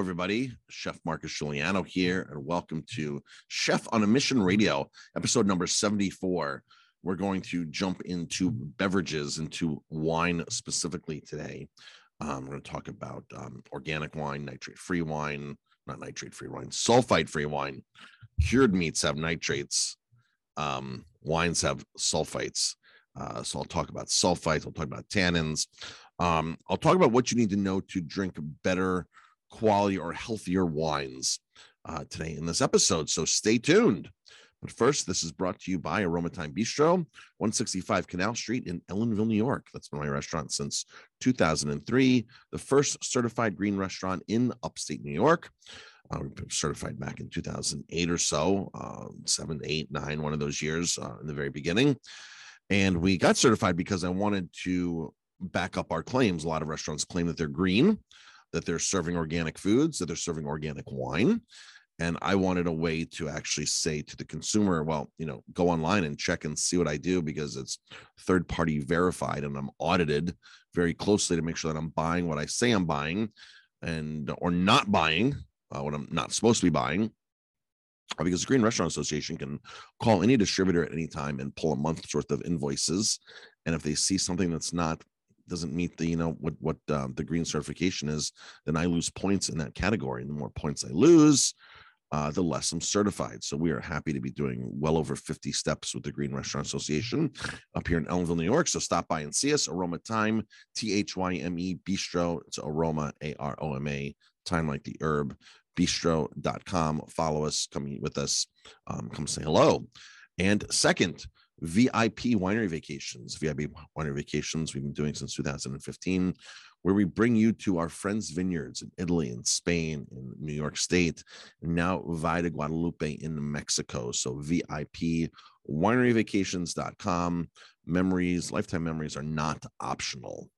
Everybody. Chef Marcus Guiliano here, and welcome to Chef on a Mission Radio, episode number 74. We're going to jump into beverages, into wine specifically today. Um, we're going to talk about um, organic wine, nitrate free wine, not nitrate free wine, sulfite free wine. Cured meats have nitrates, um, wines have sulfites. Uh, so I'll talk about sulfites, I'll talk about tannins. Um, I'll talk about what you need to know to drink better quality or healthier wines uh, today in this episode. So stay tuned. But first, this is brought to you by Aroma Thyme Bistro, 165 Canal Street in Ellenville, New York. That's been my restaurant since 2003, the first certified green restaurant in upstate New York. Uh, certified back in 2008 or so, uh, seven, eight, nine, one of those years uh, in the very beginning. And we got certified because I wanted to back up our claims. A lot of restaurants claim that they're green, that they're serving organic foods, that they're serving organic wine. And I wanted a way to actually say to the consumer, well, you know, go online and check and see what I do because it's third party verified and I'm audited very closely to make sure that I'm buying what I say I'm buying and or not buying uh, what I'm not supposed to be buying. Because the Green Restaurant Association can call any distributor at any time and pull a month's worth of invoices. And if they see something that's not doesn't meet the you know what what um, the green certification is then i lose points in that category and the more points i lose uh, the less I'm certified. So we are happy to be doing well over 50 steps with the Green Restaurant Association up here in Ellenville, New York. So stop by and see us. Aroma Thyme, T H Y M E Bistro. It's Aroma, A R O M A, time like the herb, bistro.com. Follow us, come meet with us, um, come say hello. And second, VIP winery vacations. VIP winery vacations we've been doing since 2015, where we bring you to our friends' vineyards in Italy and Spain, in New York State, and now Valle Guadalupe in Mexico. So VIP Winery wineryvacations.com. Memories, lifetime memories are not optional.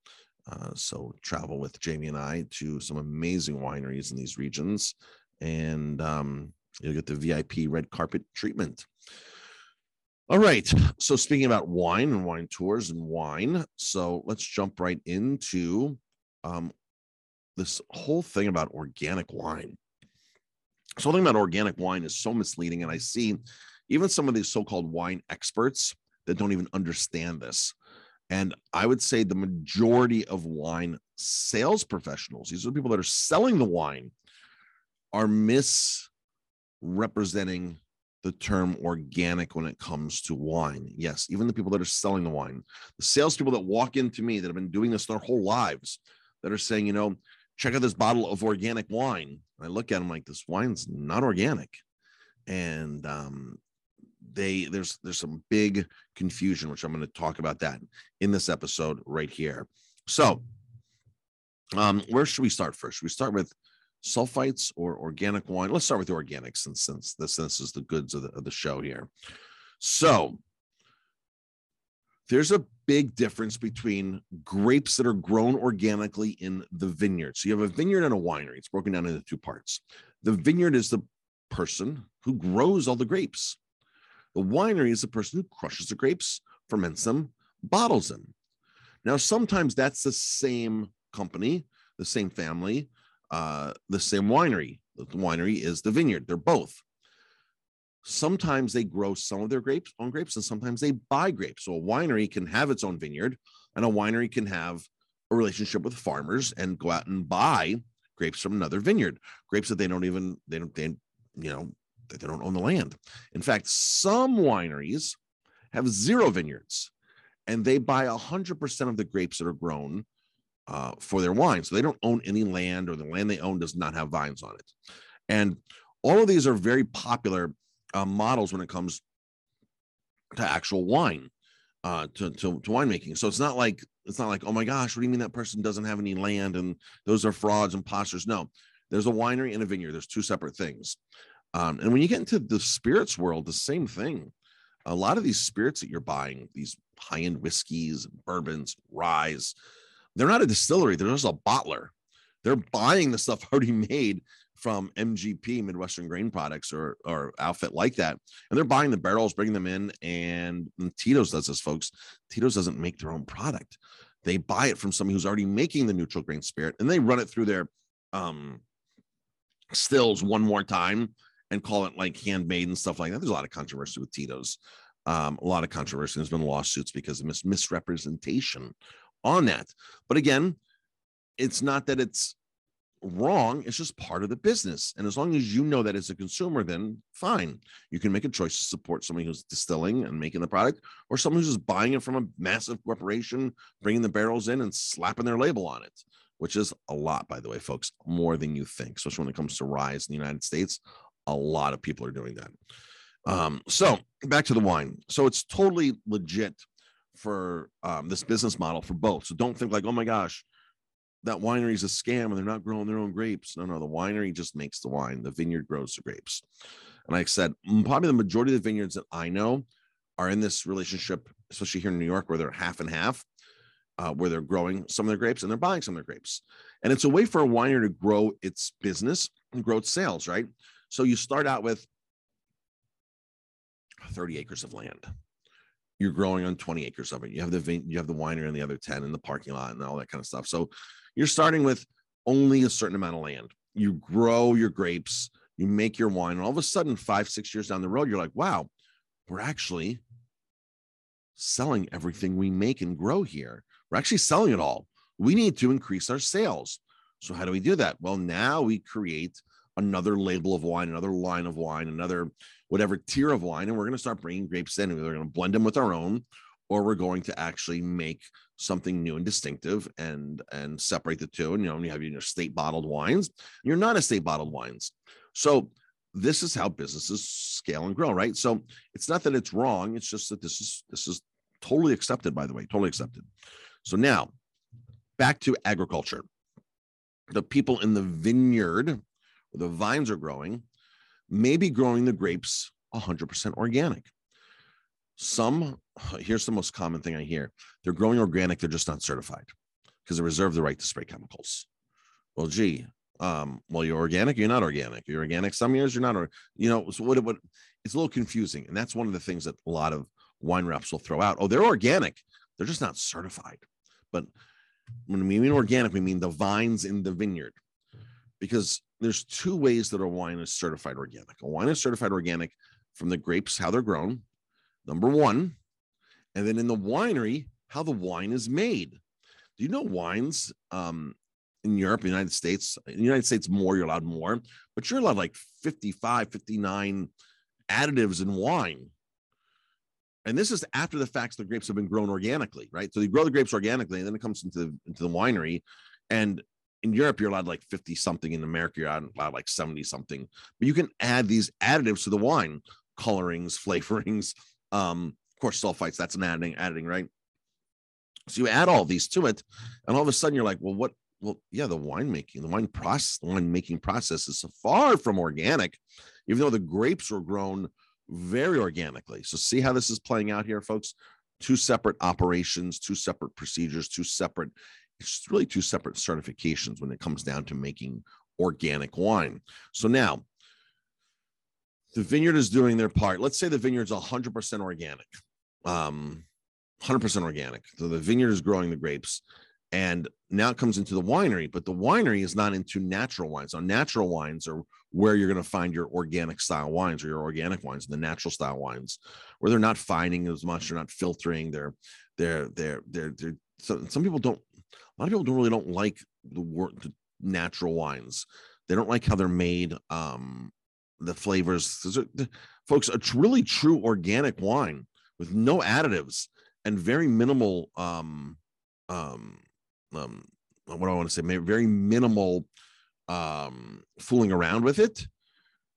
Uh, so travel with Jamie and I to some amazing wineries in these regions, and um, you'll get the VIP red carpet treatment. All right. So speaking about wine and wine tours and wine, so let's jump right into um, this whole thing about organic wine. So the thing about organic wine is so misleading, and I see even some of these so-called wine experts that don't even understand this. And I would say the majority of wine sales professionals, these are the people that are selling the wine, are misrepresenting the term organic when it comes to wine. Yes, even the people that are selling the wine, the salespeople that walk into me that have been doing this their whole lives, that are saying, you know, check out this bottle of organic wine. And I look at them like this wine's not organic, and um, they there's there's some big confusion, which I'm going to talk about that in this episode right here. So, um, where should we start first? Should we start with sulfites or organic wine? Let's start with the organic since since this this is the goods of the, of the show here. So there's a big difference between grapes that are grown organically in the vineyard. So you have a vineyard and a winery. It's broken down into two parts. The vineyard is the person who grows all the grapes. The winery is the person who crushes the grapes, ferments them, bottles them. Now, sometimes that's the same company, the same family, uh, the same winery. The winery is the vineyard. They're both. Sometimes they grow some of their grapes on grapes, and sometimes they buy grapes. So a winery can have its own vineyard, and a winery can have a relationship with farmers and go out and buy grapes from another vineyard, grapes that they don't even they don't they you know they don't own the land. In fact, some wineries have zero vineyards, and they buy hundred percent of the grapes that are grown uh, for their wine. So they don't own any land, or the land they own does not have vines on it. And all of these are very popular uh, models when it comes to actual wine, uh, to, to to winemaking. So it's not like it's not like oh my gosh, what do you mean that person doesn't have any land and those are frauds and imposters? No, there's a winery and a vineyard. There's two separate things. Um, and when you get into the spirits world, the same thing. A lot of these spirits that you're buying, these high-end whiskeys, bourbons, ryes, they're not a distillery, they're just a bottler. They're buying the stuff already made from MGP, Midwestern Grain Products, or or outfit like that, and they're buying the barrels, bringing them in. And, and Tito's does this, folks. Tito's doesn't make their own product; they buy it from somebody who's already making the neutral grain spirit, and they run it through their um stills one more time and call it like handmade and stuff like that. There's a lot of controversy with Tito's. Um, a lot of controversy. There's been lawsuits because of mis- misrepresentation on that. But again, it's not that it's wrong. It's just part of the business. And as long as you know that as a consumer, then fine. You can make a choice to support somebody who's distilling and making the product or someone who's just buying it from a massive corporation, bringing the barrels in and slapping their label on it, which is a lot, by the way, folks, more than you think, especially when it comes to ryes in the United States. A lot of people are doing that. Um, so back to the wine. So it's totally legit for um, this business model for both. So don't think like, oh my gosh, that winery is a scam and they're not growing their own grapes. No, no, the winery just makes the wine. The vineyard grows the grapes. And like I said, probably the majority of the vineyards that I know are in this relationship, especially here in New York, where they're half and half, uh, where they're growing some of their grapes and they're buying some of their grapes. And it's a way for a winery to grow its business and grow its sales, right? So you start out with 30 acres of land. You're growing on 20 acres of it. You have the vin- you have the winery and the other 10 in the parking lot and all that kind of stuff. So you're starting with only a certain amount of land. You grow your grapes, you make your wine, and all of a sudden, five, six years down the road, you're like, wow, we're actually selling everything we make and grow here. We're actually selling it all. We need to increase our sales. So, how do we do that? Well, now we create another label of wine, another line of wine, another whatever tier of wine, and we're going to start bringing grapes in. We're going to blend them with our own, or we're going to actually make something new and distinctive and and separate the two. And you know, you have your state bottled wines, you're not a state bottled wines. So this is how businesses scale and grow, right? So it's not that it's wrong, it's just that this is this is totally accepted, by the way, totally accepted. So now back to agriculture. The people in the vineyard the vines are growing maybe growing the grapes 100% organic. Some, here's the most common thing I hear they're growing organic, they're just not certified because they reserve the right to spray chemicals. Well, gee, um, well, you're organic, you're not organic. You're organic some years, you're not, you know, so what, what it's a little confusing. And that's one of the things that a lot of wine reps will throw out. Oh, they're organic, they're just not certified. But when we mean organic, we mean the vines in the vineyard. Because there's two ways that a wine is certified organic. A wine is certified organic from the grapes, how they're grown, number one. And then in the winery, how the wine is made. Do you know wines um, in Europe, United States? In the United States, more, you're allowed more, but you're allowed like 55, 59 additives in wine. And this is after the facts the grapes have been grown organically, right? So you grow the grapes organically, and then it comes into the, into the winery. And in Europe, you're allowed like 50 something. In America, you're allowed like 70 something. But you can add these additives to the wine, colorings, flavorings, um, of course, sulfites, that's an adding, adding, right? So you add all these to it, and all of a sudden you're like, well, what? Well, yeah, the winemaking, the wine process, the wine making process is far from organic, even though the grapes were grown very organically. So see how this is playing out here, folks? Two separate operations, two separate procedures, two separate, it's really two separate certifications when it comes down to making organic wine. So now the vineyard is doing their part. Let's say the vineyard's 100% organic, um, 100% organic. So the vineyard is growing the grapes, and now it comes into the winery. But the winery is not into natural wines. So natural wines are where you're going to find your organic style wines or your organic wines, the natural style wines, where they're not finding as much, they're not filtering. They're, they're, they're, they're, they're. So some people don't. A lot of people don't really don't like the the natural wines. They don't like how they're made. Um, the flavors. Folks, a really true organic wine with no additives and very minimal um um um what do I want to say? Very minimal um fooling around with it.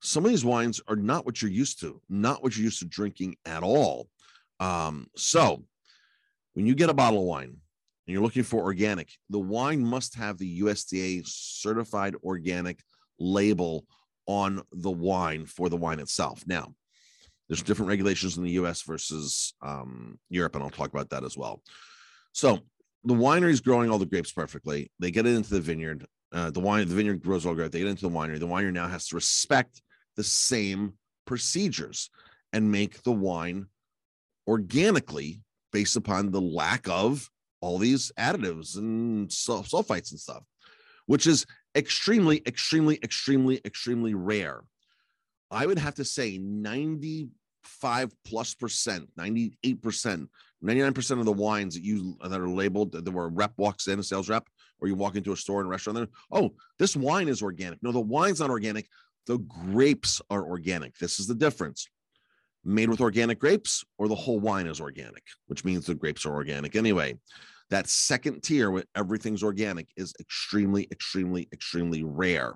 Some of these wines are not what you're used to, not what you're used to drinking at all. Um, so when you get a bottle of wine and you're looking for organic, the wine must have the USDA certified organic label on the wine for the wine itself. Now, there's different regulations in the US versus um, Europe, and I'll talk about that as well. So the winery is growing all the grapes perfectly. They get it into the vineyard. Uh, the wine, the vineyard grows all great. They get into the winery. The winery now has to respect the same procedures and make the wine organically based upon the lack of all these additives and sulfites and stuff. which is extremely, extremely, extremely, extremely rare. I would have to say 95 plus percent, 98 percent, 99 percent of the wines that you that are labeled that where a rep walks in, a sales rep, or you walk into a store and restaurant, there, oh, this wine is organic. No, the wine's not organic. The grapes are organic. This is the difference. Made with organic grapes, or the whole wine is organic, which means the grapes are organic anyway. That second tier where everything's organic is extremely, extremely, extremely rare.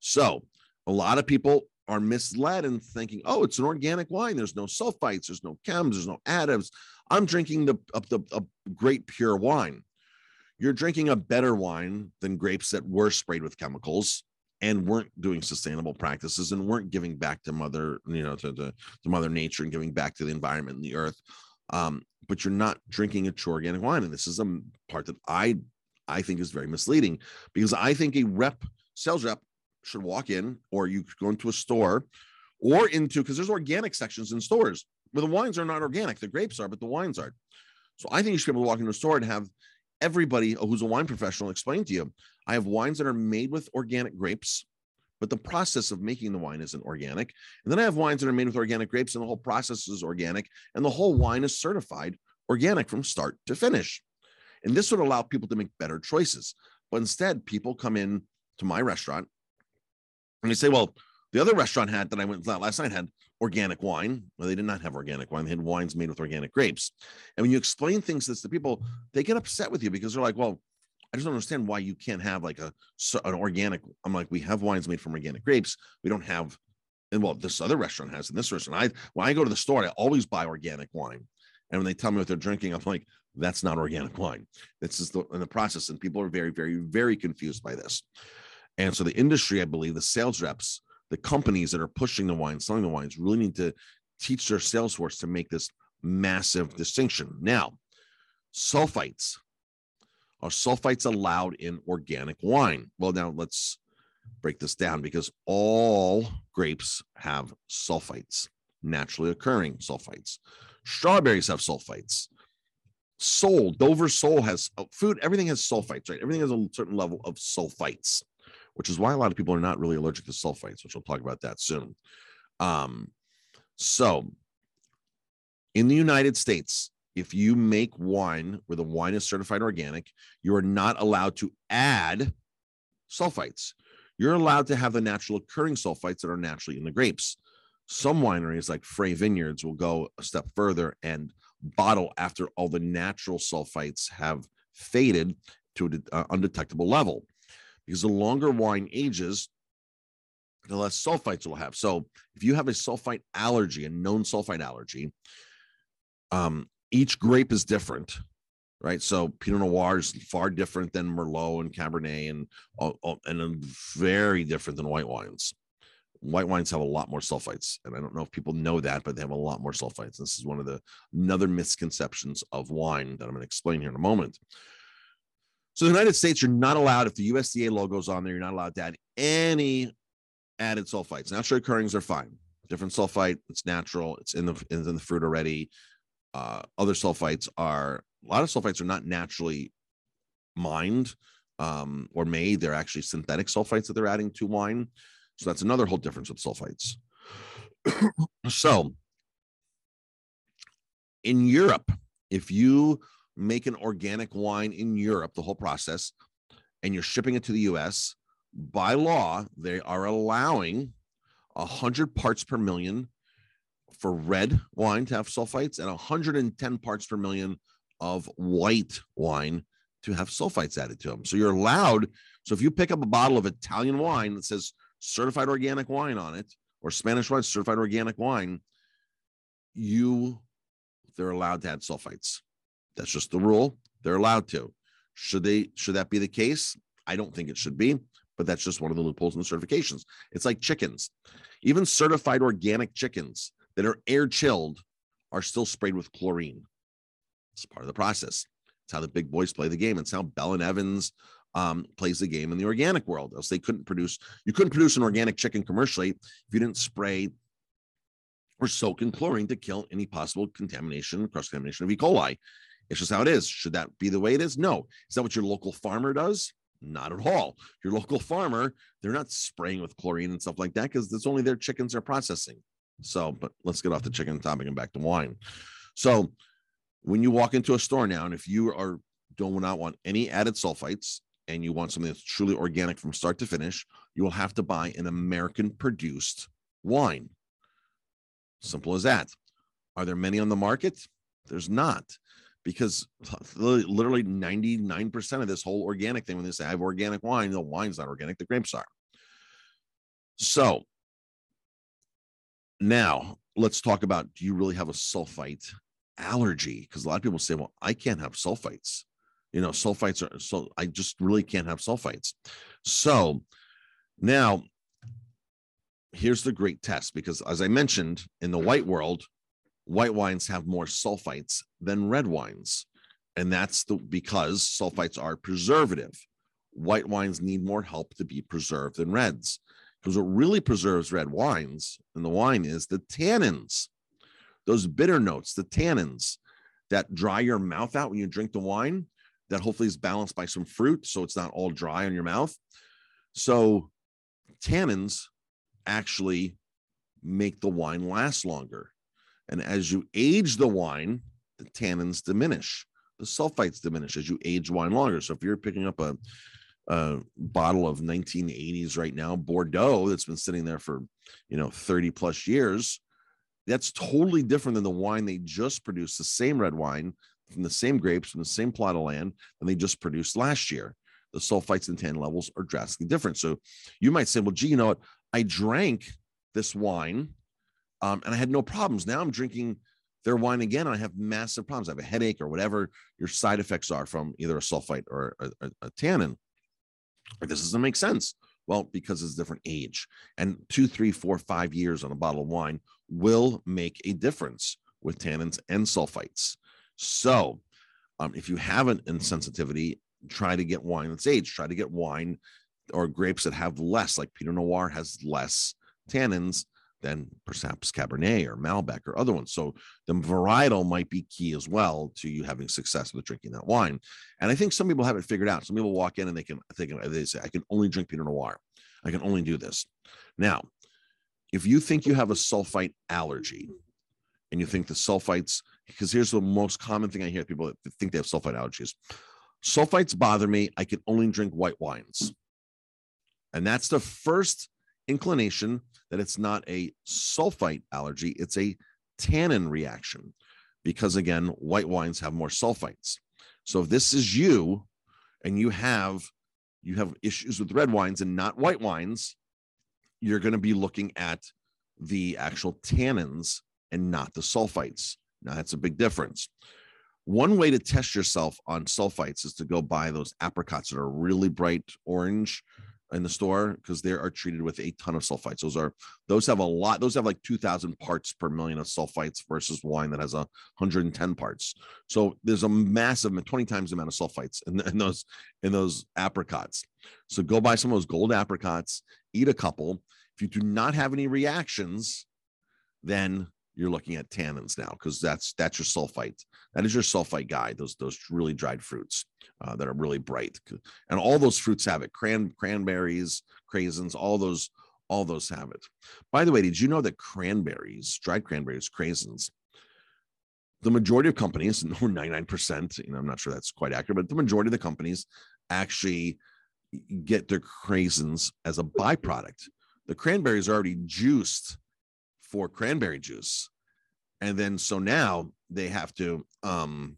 So a lot of people are misled in thinking, oh, it's an organic wine. There's no sulfites, there's no chems, there's no additives. I'm drinking the, the a great pure wine. You're drinking a better wine than grapes that were sprayed with chemicals and weren't doing sustainable practices and weren't giving back to mother, you know, to, to, to mother nature and giving back to the environment and the earth. Um, but you're not drinking a true organic wine. And this is a part that I I think is very misleading because I think a rep sales rep should walk in or you go into a store or into because there's organic sections in stores where the wines are not organic, the grapes are, but the wines aren't. So I think you should be able to walk into a store and have everybody who's a wine professional explain to you. I have wines that are made with organic grapes, but the process of making the wine isn't organic. And then I have wines that are made with organic grapes, and the whole process is organic, and the whole wine is certified organic from start to finish. And this would allow people to make better choices. But instead, people come in to my restaurant and they say, well, the other restaurant had that I went to last night had organic wine. Well, they did not have organic wine. They had wines made with organic grapes. And when you explain things to people, they get upset with you because they're like, well, I just don't understand why you can't have like a an organic. I'm like, we have wines made from organic grapes. We don't have, and well, this other restaurant has, in this restaurant, I when I go to the store, I always buy organic wine. And when they tell me what they're drinking, I'm like, that's not organic wine. This is the in the process, and people are very, very, very confused by this. And so the industry, I believe, the sales reps, the companies that are pushing the wine, selling the wines, really need to teach their sales force to make this massive distinction. Now, sulfites are sulfites allowed in organic wine? Well, now let's break this down because all grapes have sulfites, naturally occurring sulfites. Strawberries have sulfites. Sole, Dover sole has uh, food, everything has sulfites, right? Everything has a certain level of sulfites, which is why a lot of people are not really allergic to sulfites, which we'll talk about that soon. Um, so in the United States, if you make wine where the wine is certified organic, you are not allowed to add sulfites. You're allowed to have the natural occurring sulfites that are naturally in the grapes. Some wineries, like Frey Vineyards, will go a step further and bottle after all the natural sulfites have faded to an uh, undetectable level. Because the longer wine ages, the less sulfites will have. So if you have a sulfite allergy, a known sulfite allergy, um, each grape is different, right? So Pinot Noir is far different than Merlot and Cabernet, and and very different than white wines. White wines have a lot more sulfites, and I don't know if people know that, but they have a lot more sulfites. This is one of the another misconceptions of wine that I'm going to explain here in a moment. So the United States, you're not allowed if the USDA logo is on there, you're not allowed to add any added sulfites. Natural occurrings are fine. Different sulfite, it's natural, it's in the it's in the fruit already. Uh, other sulfites are a lot of sulfites are not naturally mined um, or made. They're actually synthetic sulfites that they're adding to wine. So that's another whole difference with sulfites. so in Europe, if you make an organic wine in Europe, the whole process, and you're shipping it to the US, by law, they are allowing 100 parts per million for red wine to have sulfites and 110 parts per million of white wine to have sulfites added to them. So you're allowed. So if you pick up a bottle of Italian wine that says certified organic wine on it, or Spanish wine certified organic wine, you they're allowed to add sulfites. That's just the rule. They're allowed to. Should they? Should that be the case? I don't think it should be, but that's just one of the loopholes in the certifications. It's like chickens, even certified organic chickens that are air chilled are still sprayed with chlorine. It's part of the process. It's how the big boys play the game. It's how Bell and Evans um, plays the game in the organic world. Else they couldn't produce. You couldn't produce an organic chicken commercially if you didn't spray or soak in chlorine to kill any possible contamination, cross contamination of E. coli. It's just how it is. Should that be the way it is? No. Is that what your local farmer does? Not at all. Your local farmer, they're not spraying with chlorine and stuff like that because it's only their chickens are processing. So, but let's get off the chicken topic and back to wine. So, when you walk into a store now, and if you are do not not want any added sulfites and you want something that's truly organic from start to finish, you will have to buy an American produced wine. Simple as that. Are there many on the market? There's not because literally 99% of this whole organic thing, when they say I have organic wine, the wine's not organic, the grapes are. So now let's talk about do you really have a sulfite allergy? Because a lot of people say, well, I can't have sulfites. You know, sulfites are so I just really can't have sulfites. So now here's the great test because as I mentioned in the white world, white wines have more sulfites than red wines. And that's the because sulfites are preservative. White wines need more help to be preserved than reds. Because what really preserves red wines in the wine is the tannins, those bitter notes, the tannins that dry your mouth out when you drink the wine, that hopefully is balanced by some fruit. So it's not all dry on your mouth. So tannins actually make the wine last longer. And as you age the wine, the tannins diminish, the sulfites diminish as you age wine longer. So if you're picking up a, a bottle of 1980s right now, Bordeaux, that's been sitting there for, you know, 30 plus years, that's totally different than the wine they just produced, the same red wine from the same grapes from the same plot of land than they just produced last year. The sulfites and tannin levels are drastically different. So you might say, well, gee, you know what? I drank this wine um, and I had no problems. Now I'm drinking their wine again, and I have massive problems. I have a headache or whatever your side effects are from either a sulfite or a, a, a tannin. This doesn't make sense. Well, because it's different age, and two, three, four, five years on a bottle of wine will make a difference with tannins and sulfites. So, um, if you have an insensitivity, try to get wine that's aged. Try to get wine or grapes that have less, like Pinot Noir has less tannins than perhaps Cabernet or Malbec or other ones. So the varietal might be key as well to you having success with drinking that wine. And I think some people have it figured out. Some people walk in and they can think they say, I can only drink Pinot Noir. I can only do this. Now, if you think you have a sulfite allergy and you think the sulfites, because here's the most common thing I hear people that think they have sulfite allergies. Sulfites bother me. I can only drink white wines. And that's the first inclination that it's not a sulfite allergy, it's a tannin reaction because again, white wines have more sulfites. So if this is you and you have you have issues with red wines and not white wines, you're going to be looking at the actual tannins and not the sulfites. Now that's a big difference. One way to test yourself on sulfites is to go buy those apricots that are really bright orange in the store because they are treated with a ton of sulfites. Those are those have a lot. Those have like two thousand parts per million of sulfites versus wine that has a hundred and ten parts. So there's a massive, twenty times the amount of sulfites in, in those in those apricots. So go buy some of those gold apricots, eat a couple. If you do not have any reactions, then you're looking at tannins now because that's that's your sulfite. That is your sulfite guy. Those those really dried fruits uh, that are really bright, and all those fruits have it. Cran cranberries, craisins, all those all those have it. By the way, did you know that cranberries, dried cranberries, craisins, the majority of companies, 99%, you know, I'm not sure that's quite accurate, but the majority of the companies actually get their craisins as a byproduct. The cranberries are already juiced for cranberry juice. And then so now they have to um,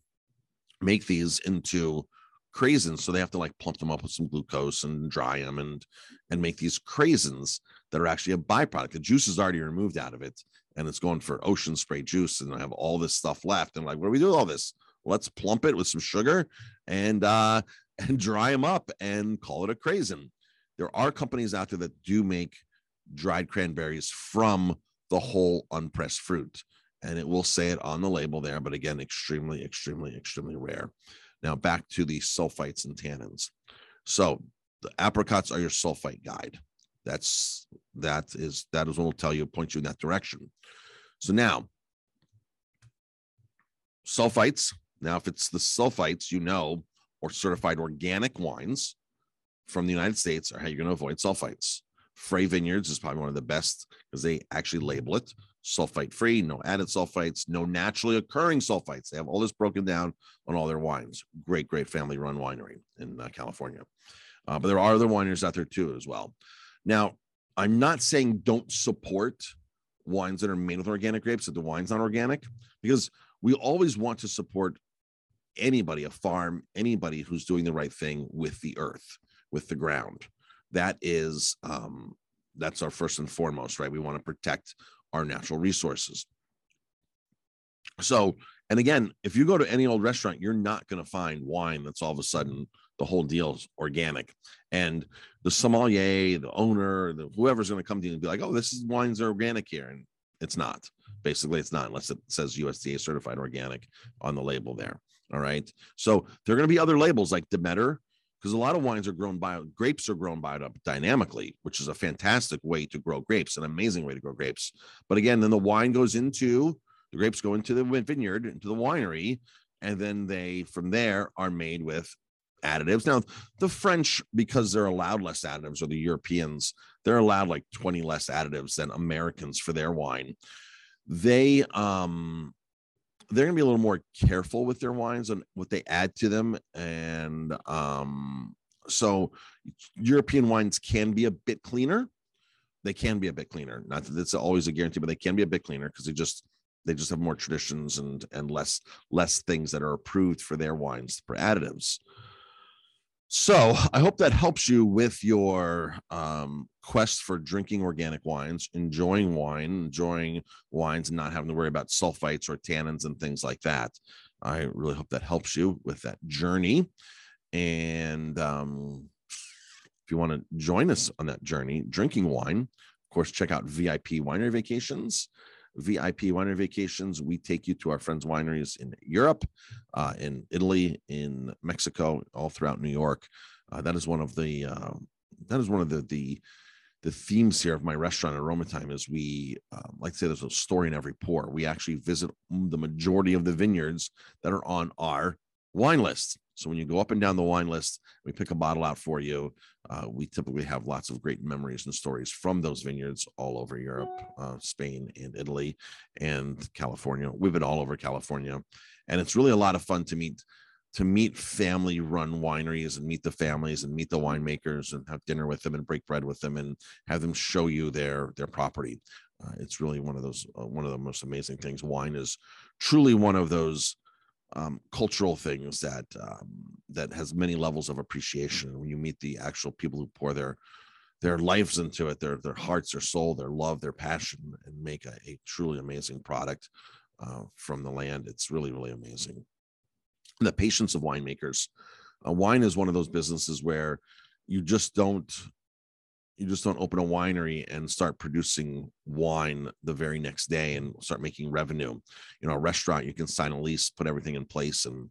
make these into craisins. So they have to like plump them up with some glucose and dry them and and make these craisins that are actually a byproduct. The juice is already removed out of it and it's going for ocean spray juice. And I have all this stuff left. And like, what do we do with all this? Let's plump it with some sugar and uh and dry them up and call it a craisin. There are companies out there that do make dried cranberries from the whole unpressed fruit. And it will say it on the label there, but again, extremely, extremely, extremely rare. Now back to the sulfites and tannins. So the apricots are your sulfite guide. That's that is that is what will tell you, point you in that direction. So now sulfites. Now, if it's the sulfites, you know, or certified organic wines, from the United States are how you're going to avoid sulfites. Frey Vineyards is probably one of the best because they actually label it sulfite free, no added sulfites, no naturally occurring sulfites. They have all this broken down on all their wines. Great, great family run winery in uh, California. Uh, but there are other wineries out there too, as well. Now, I'm not saying don't support wines that are made with organic grapes, that the wine's not organic, because we always want to support anybody, a farm, anybody who's doing the right thing with the earth, with the ground. That is, um, that's our first and foremost, right? We want to protect our natural resources. So, and again, if you go to any old restaurant, you're not going to find wine that's all of a sudden the whole deal's organic. And the sommelier, the owner, the, whoever's going to come to you and be like, oh, this is wines are organic here. And it's not. Basically, it's not unless it says USDA certified organic on the label there. All right. So there are going to be other labels like Demeter, because a lot of wines are grown bio, grapes are grown biodynamically, which is a fantastic way to grow grapes, an amazing way to grow grapes. But again, then the wine goes into the grapes go into the vineyard, into the winery, and then they from there are made with additives. Now, the French, because they're allowed less additives, or the Europeans, they're allowed like 20 less additives than Americans for their wine. They um they're gonna be a little more careful with their wines and what they add to them. And um so European wines can be a bit cleaner. They can be a bit cleaner. Not that it's always a guarantee, but they can be a bit cleaner because they just they just have more traditions and and less less things that are approved for their wines for additives. So I hope that helps you with your um, quest for drinking organic wines, enjoying wine, enjoying wines, and not having to worry about sulfites or tannins and things like that. I really hope that helps you with that journey. And um, if you want to join us on that journey, drinking wine, of course, check out VIP Winery Vacations. VIP winery vacations. We take you to our friends' wineries in Europe, uh, in Italy, in Mexico, all throughout New York. Uh, that is one of the uh, that is one of the the the themes here of my restaurant Aroma Thyme is we um, like to say there's a story in every pour. We actually visit the majority of the vineyards that are on our wine list. So when you go up and down the wine list, we pick a bottle out for you. Uh, we typically have lots of great memories and stories from those vineyards all over Europe, uh, Spain, and Italy, and California. We've been all over California, and it's really a lot of fun to meet to meet family run wineries and meet the families and meet the winemakers and have dinner with them and break bread with them and have them show you their their property uh, it's really one of those uh, one of the most amazing things wine is truly one of those um, cultural things that um, that has many levels of appreciation. When you meet the actual people who pour their their lives into it, their their hearts, their soul, their love, their passion, and make a, a truly amazing product uh, from the land, it's really really amazing. And the patience of winemakers. Uh, wine is one of those businesses where you just don't you just don't open a winery and start producing wine the very next day and start making revenue. You know, a restaurant, you can sign a lease, put everything in place, and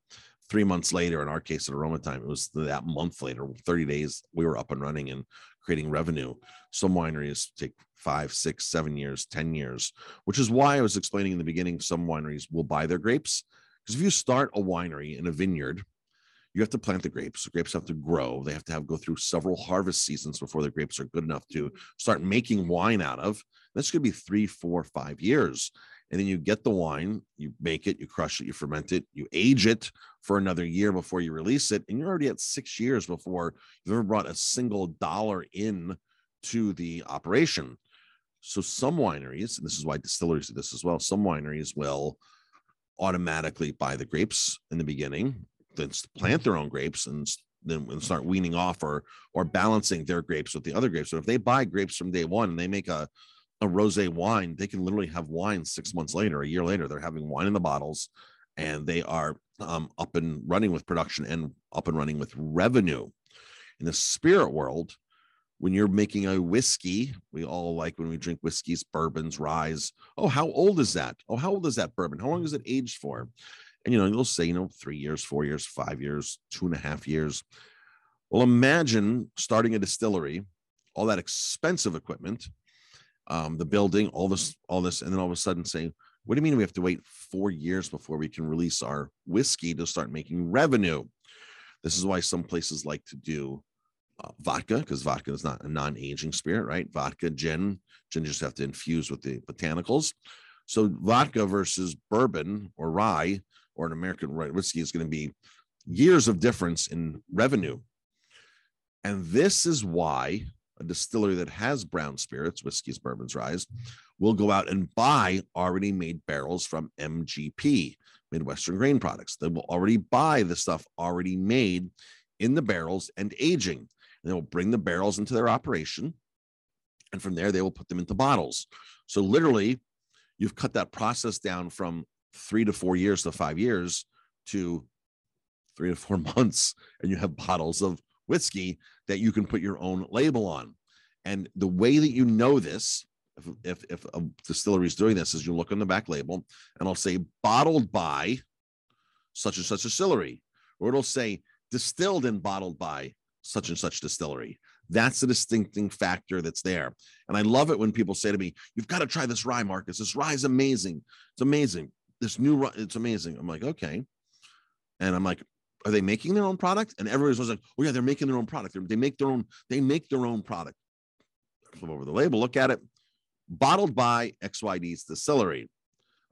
three months later, in our case at Aroma Thyme, it was that month later, 30 days, we were up and running and creating revenue. Some wineries take five, six, seven years, 10 years, which is why I was explaining in the beginning some wineries will buy their grapes. Because if you start a winery in a vineyard, you have to plant the grapes. The grapes have to grow. They have to have go through several harvest seasons before the grapes are good enough to start making wine out of. That's going to be three, four, five years. And then you get the wine, you make it, you crush it, you ferment it, you age it for another year before you release it. And you're already at six years before you've ever brought a single dollar in to the operation. So some wineries, and this is why distilleries do this as well, some wineries will automatically buy the grapes in the beginning then plant their own grapes and then start weaning off or or balancing their grapes with the other grapes. So if they buy grapes from day one and they make a a rosé wine, they can literally have wine six months later, a year later. They're having wine in the bottles, and they are um, up and running with production and up and running with revenue. In the spirit world, when you're making a whiskey, we all like when we drink whiskeys, bourbons, ryes. Oh, how old is that? Oh, how old is that bourbon? How long is it aged for? And, you know, they'll say, you know, three years, four years, five years, two and a half years. Well, imagine starting a distillery, all that expensive equipment, um, the building, all this, all this, and then all of a sudden say, what do you mean we have to wait four years before we can release our whiskey to start making revenue? This is why some places like to do uh, vodka because vodka is not a non-aging spirit, right? Vodka, gin, gin just have to infuse with the botanicals. So vodka versus bourbon or rye or an American whiskey is going to be years of difference in revenue. And this is why a distillery that has brown spirits, whiskeys, bourbons, ryes, will go out and buy already made barrels from MGP, Midwestern Grain Products. They will already buy the stuff already made in the barrels and aging. And they will bring the barrels into their operation. And from there, they will put them into bottles. So, literally, you've cut that process down from three to four years to five years to three to four months. And you have bottles of whiskey that you can put your own label on. And the way that you know this, if, if, if a distillery is doing this, is you look on the back label and I'll say bottled by such and such distillery, or it'll say distilled and bottled by such and such distillery. That's the distincting factor that's there. And I love it when people say to me, You've got to try this rye, Marcus. This rye is amazing. It's amazing. This new it's amazing. I'm like, Okay. And I'm like, are they making their own product? And everybody's like, oh yeah, they're making their own product. They make their own, they make their own product. Flip over the label, look at it. Bottled by XYD's distillery.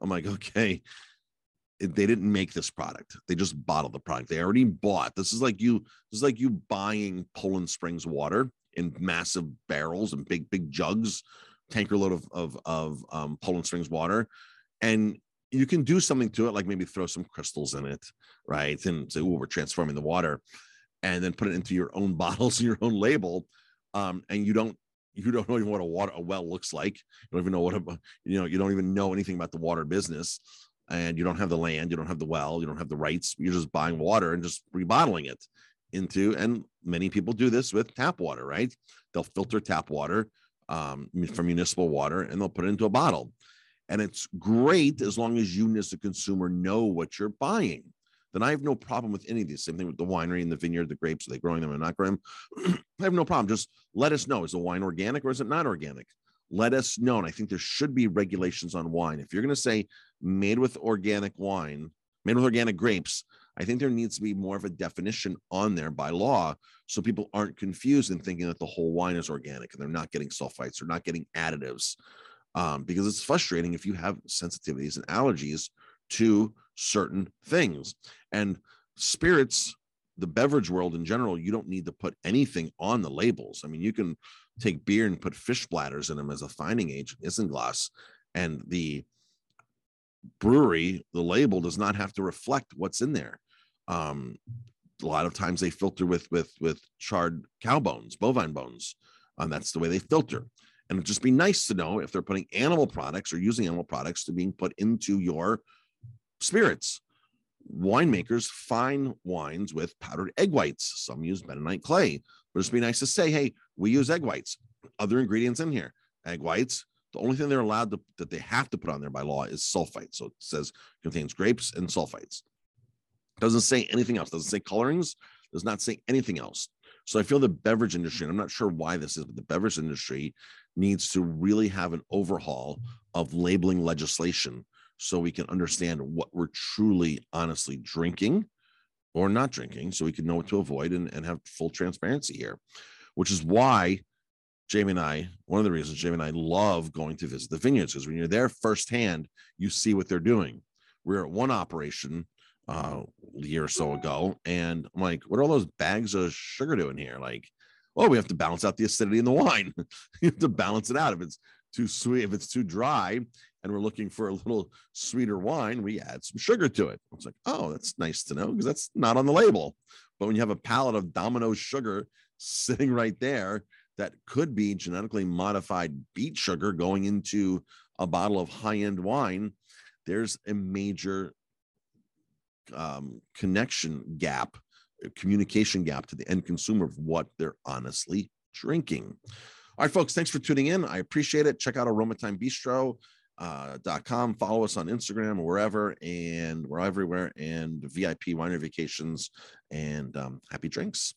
I'm like, okay, they didn't make this product. They just bottled the product. They already bought. This is like you, this is like you buying Poland Springs water in massive barrels and big, big jugs, tanker load of of, of um, Poland Springs water. And you can do something to it, like maybe throw some crystals in it, right? And say, oh, we're transforming the water, and then put it into your own bottles and your own label. Um, and you don't you don't know even what a water a well looks like. You don't even know what a, you know, you don't even know anything about the water business. And you don't have the land, you don't have the well, you don't have the rights. You're just buying water and just rebottling it into, and many people do this with tap water, right? They'll filter tap water um, from municipal water and they'll put it into a bottle and it's great as long as you as a consumer know what you're buying. Then I have no problem with any of these. Same thing with the winery and the vineyard, the grapes, are they growing them or not growing them? I have no problem. Just let us know. Is the wine organic or is it not organic? Let us know. And I think there should be regulations on wine. If you're going to say made with organic wine, made with organic grapes, I think there needs to be more of a definition on there by law so people aren't confused and thinking that the whole wine is organic and they're not getting sulfites, they're not getting additives um, because it's frustrating if you have sensitivities and allergies to certain things. And spirits, the beverage world in general, you don't need to put anything on the labels. I mean, you can take beer and put fish bladders in them as a fining agent, isinglass, and the brewery, the label does not have to reflect what's in there. Um, a lot of times they filter with with with charred cow bones, bovine bones, and that's the way they filter. And it'd just be nice to know if they're putting animal products or using animal products to being put into your spirits. Winemakers fine wines with powdered egg whites. Some use bentonite clay, but it'd be nice to say, hey, we use egg whites. Other ingredients in here, egg whites. The only thing they're allowed to that they have to put on there by law is sulfite. So it says contains grapes and sulfites. Doesn't say anything else. Doesn't say colorings. Does not say anything else. So I feel the beverage industry, and I'm not sure why this is, but the beverage industry needs to really have an overhaul of labeling legislation so we can understand what we're truly honestly drinking or not drinking so we can know what to avoid and, and have full transparency here which is why jamie and i one of the reasons jamie and i love going to visit the vineyards because when you're there firsthand you see what they're doing. We are at one operation uh, a year or so ago and i'm like what are all those bags of sugar doing here? Like oh, we have to balance out the acidity in the wine. you have to balance it out. If it's too sweet, if it's too dry, and we're looking for a little sweeter wine, we add some sugar to it. It's like, oh, that's nice to know because that's not on the label. But when you have a pallet of Domino's sugar sitting right there, that could be genetically modified beet sugar going into a bottle of high end wine, there's a major um, connection gap communication gap to the end consumer of what they're honestly drinking. All right, folks, thanks for tuning in. I appreciate it. Check out aromathyme uh, com. Follow us on Instagram or wherever, and we're everywhere. And VIP winery vacations and um, happy drinks.